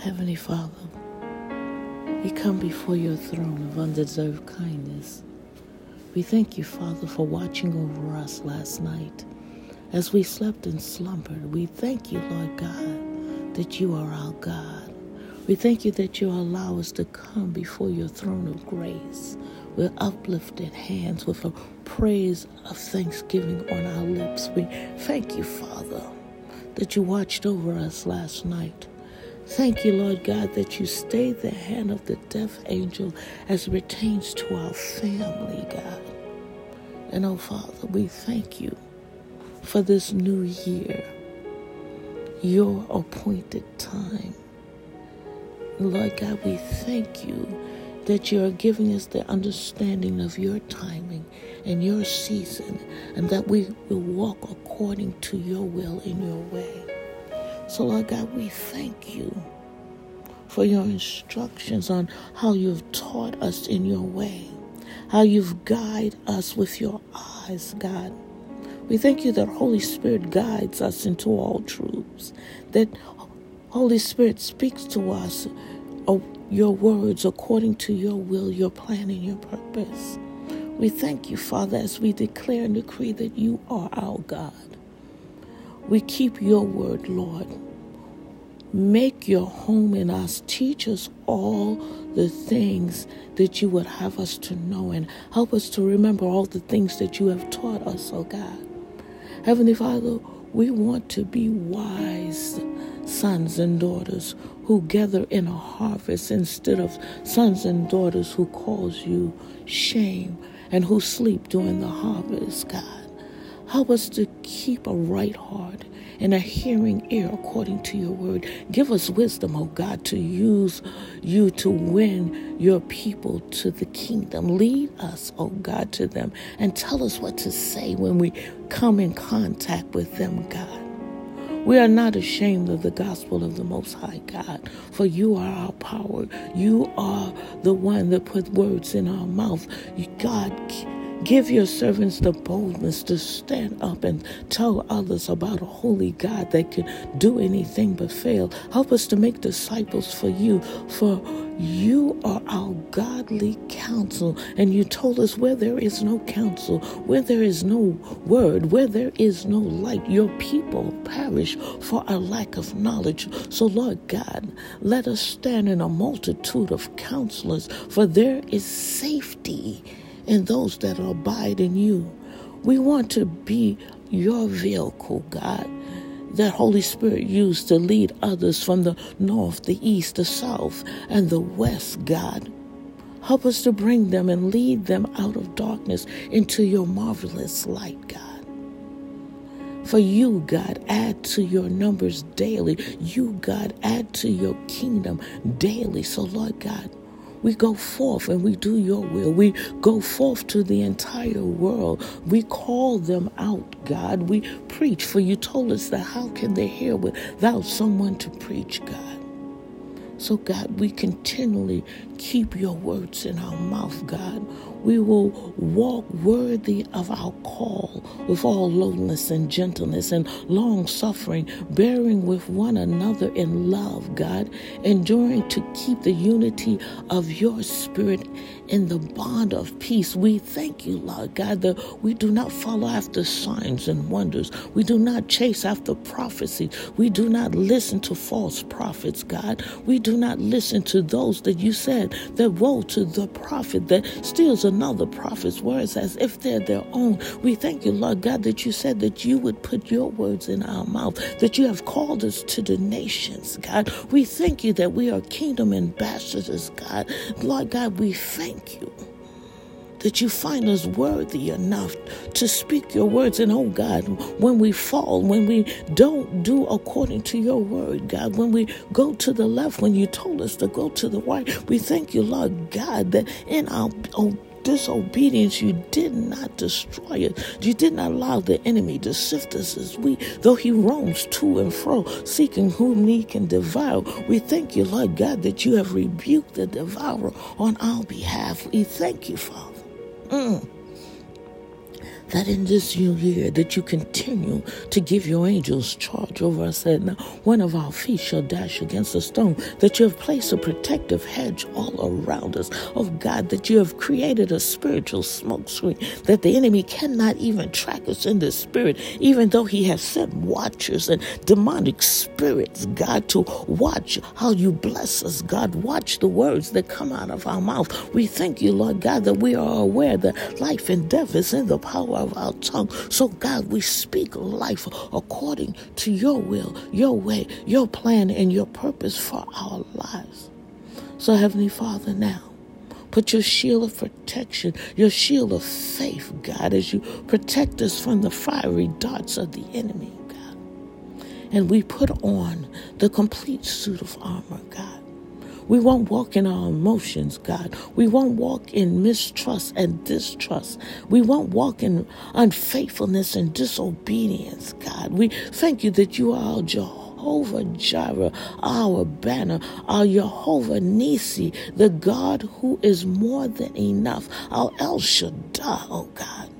Heavenly Father, we come before your throne of undeserved kindness. We thank you, Father, for watching over us last night. As we slept and slumbered, we thank you, Lord God, that you are our God. We thank you that you allow us to come before your throne of grace with uplifted hands, with a praise of thanksgiving on our lips. We thank you, Father, that you watched over us last night. Thank you, Lord God, that you stayed the hand of the death angel as it pertains to our family, God. And oh, Father, we thank you for this new year, your appointed time. Lord God, we thank you that you are giving us the understanding of your timing and your season, and that we will walk according to your will in your way. So, Lord God, we thank you for your instructions on how you've taught us in your way, how you've guided us with your eyes, God. We thank you that Holy Spirit guides us into all truths, that Holy Spirit speaks to us of your words according to your will, your plan, and your purpose. We thank you, Father, as we declare and decree that you are our God. We keep your word, Lord. Make your home in us. Teach us all the things that you would have us to know and help us to remember all the things that you have taught us, oh God. Heavenly Father, we want to be wise sons and daughters who gather in a harvest instead of sons and daughters who cause you shame and who sleep during the harvest, God. Help us to keep a right heart and a hearing ear according to your word. Give us wisdom, oh God, to use you to win your people to the kingdom. Lead us, oh God, to them and tell us what to say when we come in contact with them, God. We are not ashamed of the gospel of the Most High God, for you are our power. You are the one that put words in our mouth. God, Give your servants the boldness to stand up and tell others about a holy God that can do anything but fail. Help us to make disciples for you, for you are our godly counsel. And you told us where there is no counsel, where there is no word, where there is no light, your people perish for a lack of knowledge. So, Lord God, let us stand in a multitude of counselors, for there is safety and those that abide in you. We want to be your vehicle, God, that Holy Spirit used to lead others from the north, the east, the south, and the west, God. Help us to bring them and lead them out of darkness into your marvelous light, God. For you, God, add to your numbers daily. You, God, add to your kingdom daily. So, Lord God, we go forth and we do your will. We go forth to the entire world. We call them out, God. We preach, for you told us that how can they hear without someone to preach, God? So, God, we continually keep your words in our mouth, God. We will walk worthy of our call with all lowliness and gentleness and long suffering, bearing with one another in love, God, enduring to keep the unity of your spirit in the bond of peace. We thank you, Lord God, that we do not follow after signs and wonders. We do not chase after prophecy. We do not listen to false prophets, God. We do not listen to those that you said that woe to the prophet that steals another prophet's words as if they're their own. We thank you, Lord God, that you said that you would put your words in our mouth, that you have called us to the nations, God. We thank you that we are kingdom ambassadors, God. Lord God, we thank you that you find us worthy enough to speak your words. And oh God, when we fall, when we don't do according to your word, God, when we go to the left, when you told us to go to the right, we thank you, Lord God, that in our disobedience, you did not destroy us. You did not allow the enemy to sift us as we, though he roams to and fro, seeking whom he can devour. We thank you, Lord God, that you have rebuked the devourer on our behalf. We thank you, Father. Mm. That in this new year that you continue to give your angels charge over us that now one of our feet shall dash against a stone that you have placed a protective hedge all around us. Oh god that you have created a spiritual smoke screen that the enemy cannot even track us in the spirit even though he has sent watchers and demonic spirits god to watch how you bless us. God watch the words that come out of our mouth. We thank you lord god that we are aware that life and death is in the power of our tongue. So, God, we speak life according to your will, your way, your plan, and your purpose for our lives. So, Heavenly Father, now, Put your shield of protection, your shield of faith, God, as you protect us from the fiery darts of the enemy, God. And we put on the complete suit of armor, God. We won't walk in our emotions, God. We won't walk in mistrust and distrust. We won't walk in unfaithfulness and disobedience, God. We thank you that you are our Jehovah Jireh, our banner, our Jehovah Nisi, the God who is more than enough, our El Shaddai, oh God.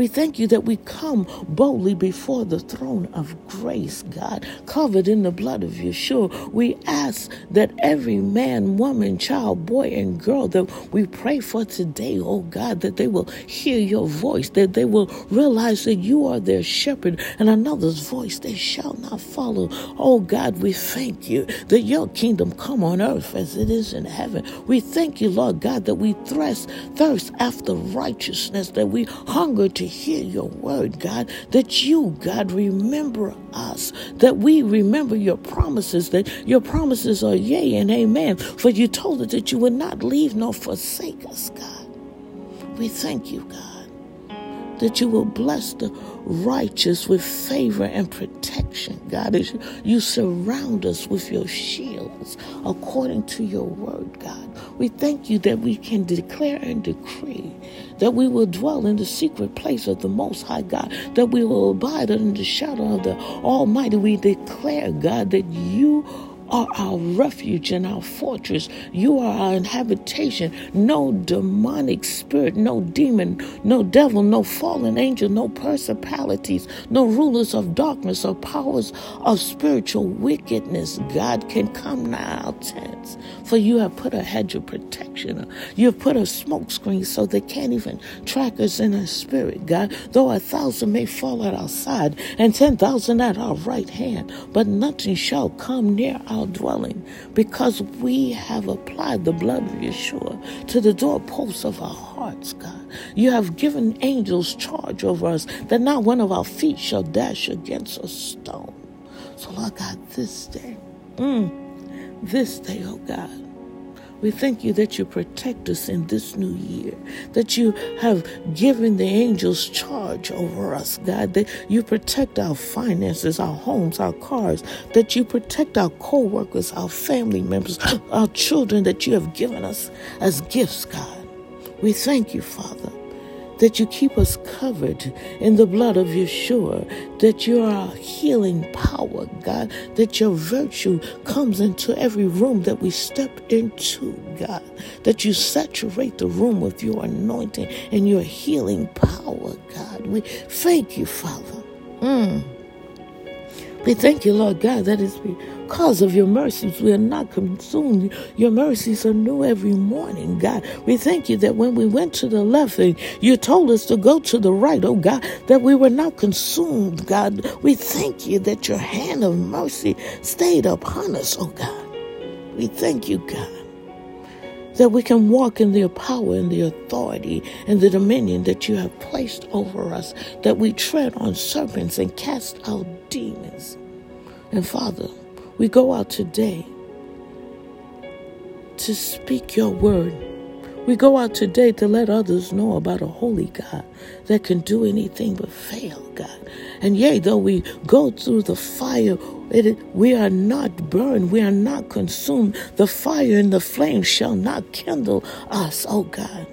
We thank you that we come boldly before the throne of grace, God, covered in the blood of Yeshua. We ask that every man, woman, child, boy, and girl that we pray for today, oh God, that they will hear your voice, that they will realize that you are their shepherd and another's voice they shall not follow. Oh God, we thank you that your kingdom come on earth as it is in heaven. We thank you, Lord God, that we thirst, thirst after righteousness, that we hunger to hear your word, God, that you, God, remember us, that we remember your promises, that your promises are yea and amen. For you told us that you would not leave nor forsake us, God. We thank you, God that you will bless the righteous with favor and protection, God, as you surround us with your shields according to your word, God. We thank you that we can declare and decree that we will dwell in the secret place of the Most High God, that we will abide under the shadow of the Almighty. We declare, God, that you are our refuge and our fortress. You are our habitation. No demonic spirit, no demon, no devil, no fallen angel, no principalities, no rulers of darkness or powers of spiritual wickedness, God, can come now our tents. For you have put a hedge of protection. You have put a smoke screen so they can't even track us in our spirit, God. Though a thousand may fall at our side and ten thousand at our right hand, but nothing shall come near our our dwelling because we have applied the blood of Yeshua to the doorposts of our hearts, God. You have given angels charge over us that not one of our feet shall dash against a stone. So, Lord God, this day, mm, this day, oh God, we thank you that you protect us in this new year, that you have given the angels charge over us, God, that you protect our finances, our homes, our cars, that you protect our co workers, our family members, our children that you have given us as gifts, God. We thank you, Father that you keep us covered in the blood of Yeshua, that you are our healing power, God, that your virtue comes into every room that we step into, God, that you saturate the room with your anointing and your healing power, God. We thank you, Father. Mm. We thank you, Lord God, that is because of your mercies we are not consumed. Your mercies are new every morning, God. We thank you that when we went to the left and you told us to go to the right, oh God, that we were not consumed, God. We thank you that your hand of mercy stayed upon us, oh God. We thank you, God that we can walk in the power and the authority and the dominion that you have placed over us, that we tread on serpents and cast out demons. And Father, we go out today to speak your word. We go out today to let others know about a holy God that can do anything but fail, God. And yea, though we go through the fire, it, we are not burned, we are not consumed. The fire and the flame shall not kindle us, oh God.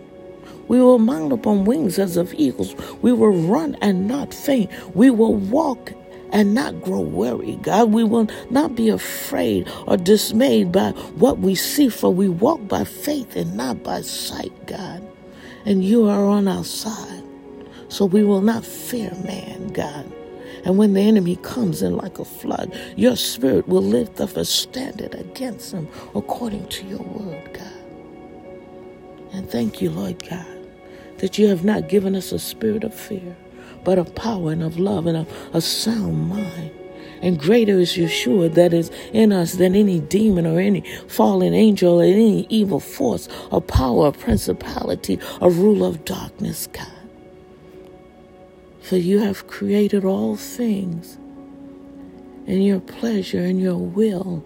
We will mount upon wings as of eagles. We will run and not faint. We will walk and not grow weary, God. We will not be afraid or dismayed by what we see, for we walk by faith and not by sight, God. And you are on our side. So we will not fear man, God. And when the enemy comes in like a flood, your spirit will lift up a standard against him according to your word, God. And thank you, Lord God, that you have not given us a spirit of fear, but of power and of love and of a sound mind. And greater is Yeshua that is in us than any demon or any fallen angel or any evil force or power or principality or rule of darkness, God. For you have created all things in your pleasure and your will.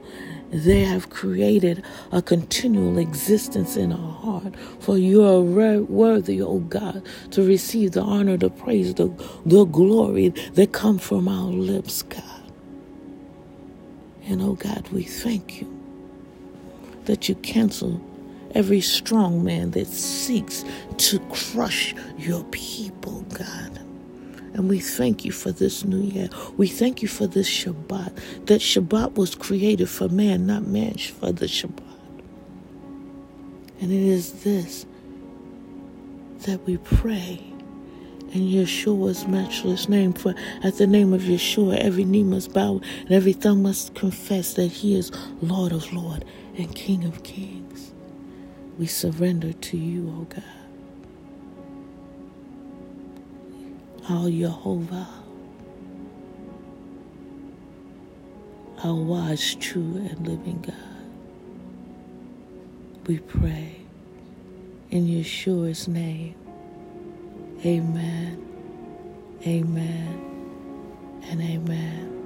They have created a continual existence in our heart. For you are worthy, O God, to receive the honor, the praise, the, the glory that come from our lips, God. And oh God, we thank you that you cancel every strong man that seeks to crush your people, God. And we thank you for this new year. We thank you for this Shabbat. That Shabbat was created for man, not man for the Shabbat. And it is this that we pray in Yeshua's matchless name. For at the name of Yeshua, every knee must bow and every tongue must confess that He is Lord of Lords and King of Kings. We surrender to you, O God. Our Jehovah, our wise, true, and living God. We pray in Yeshua's name. Amen, amen, and amen.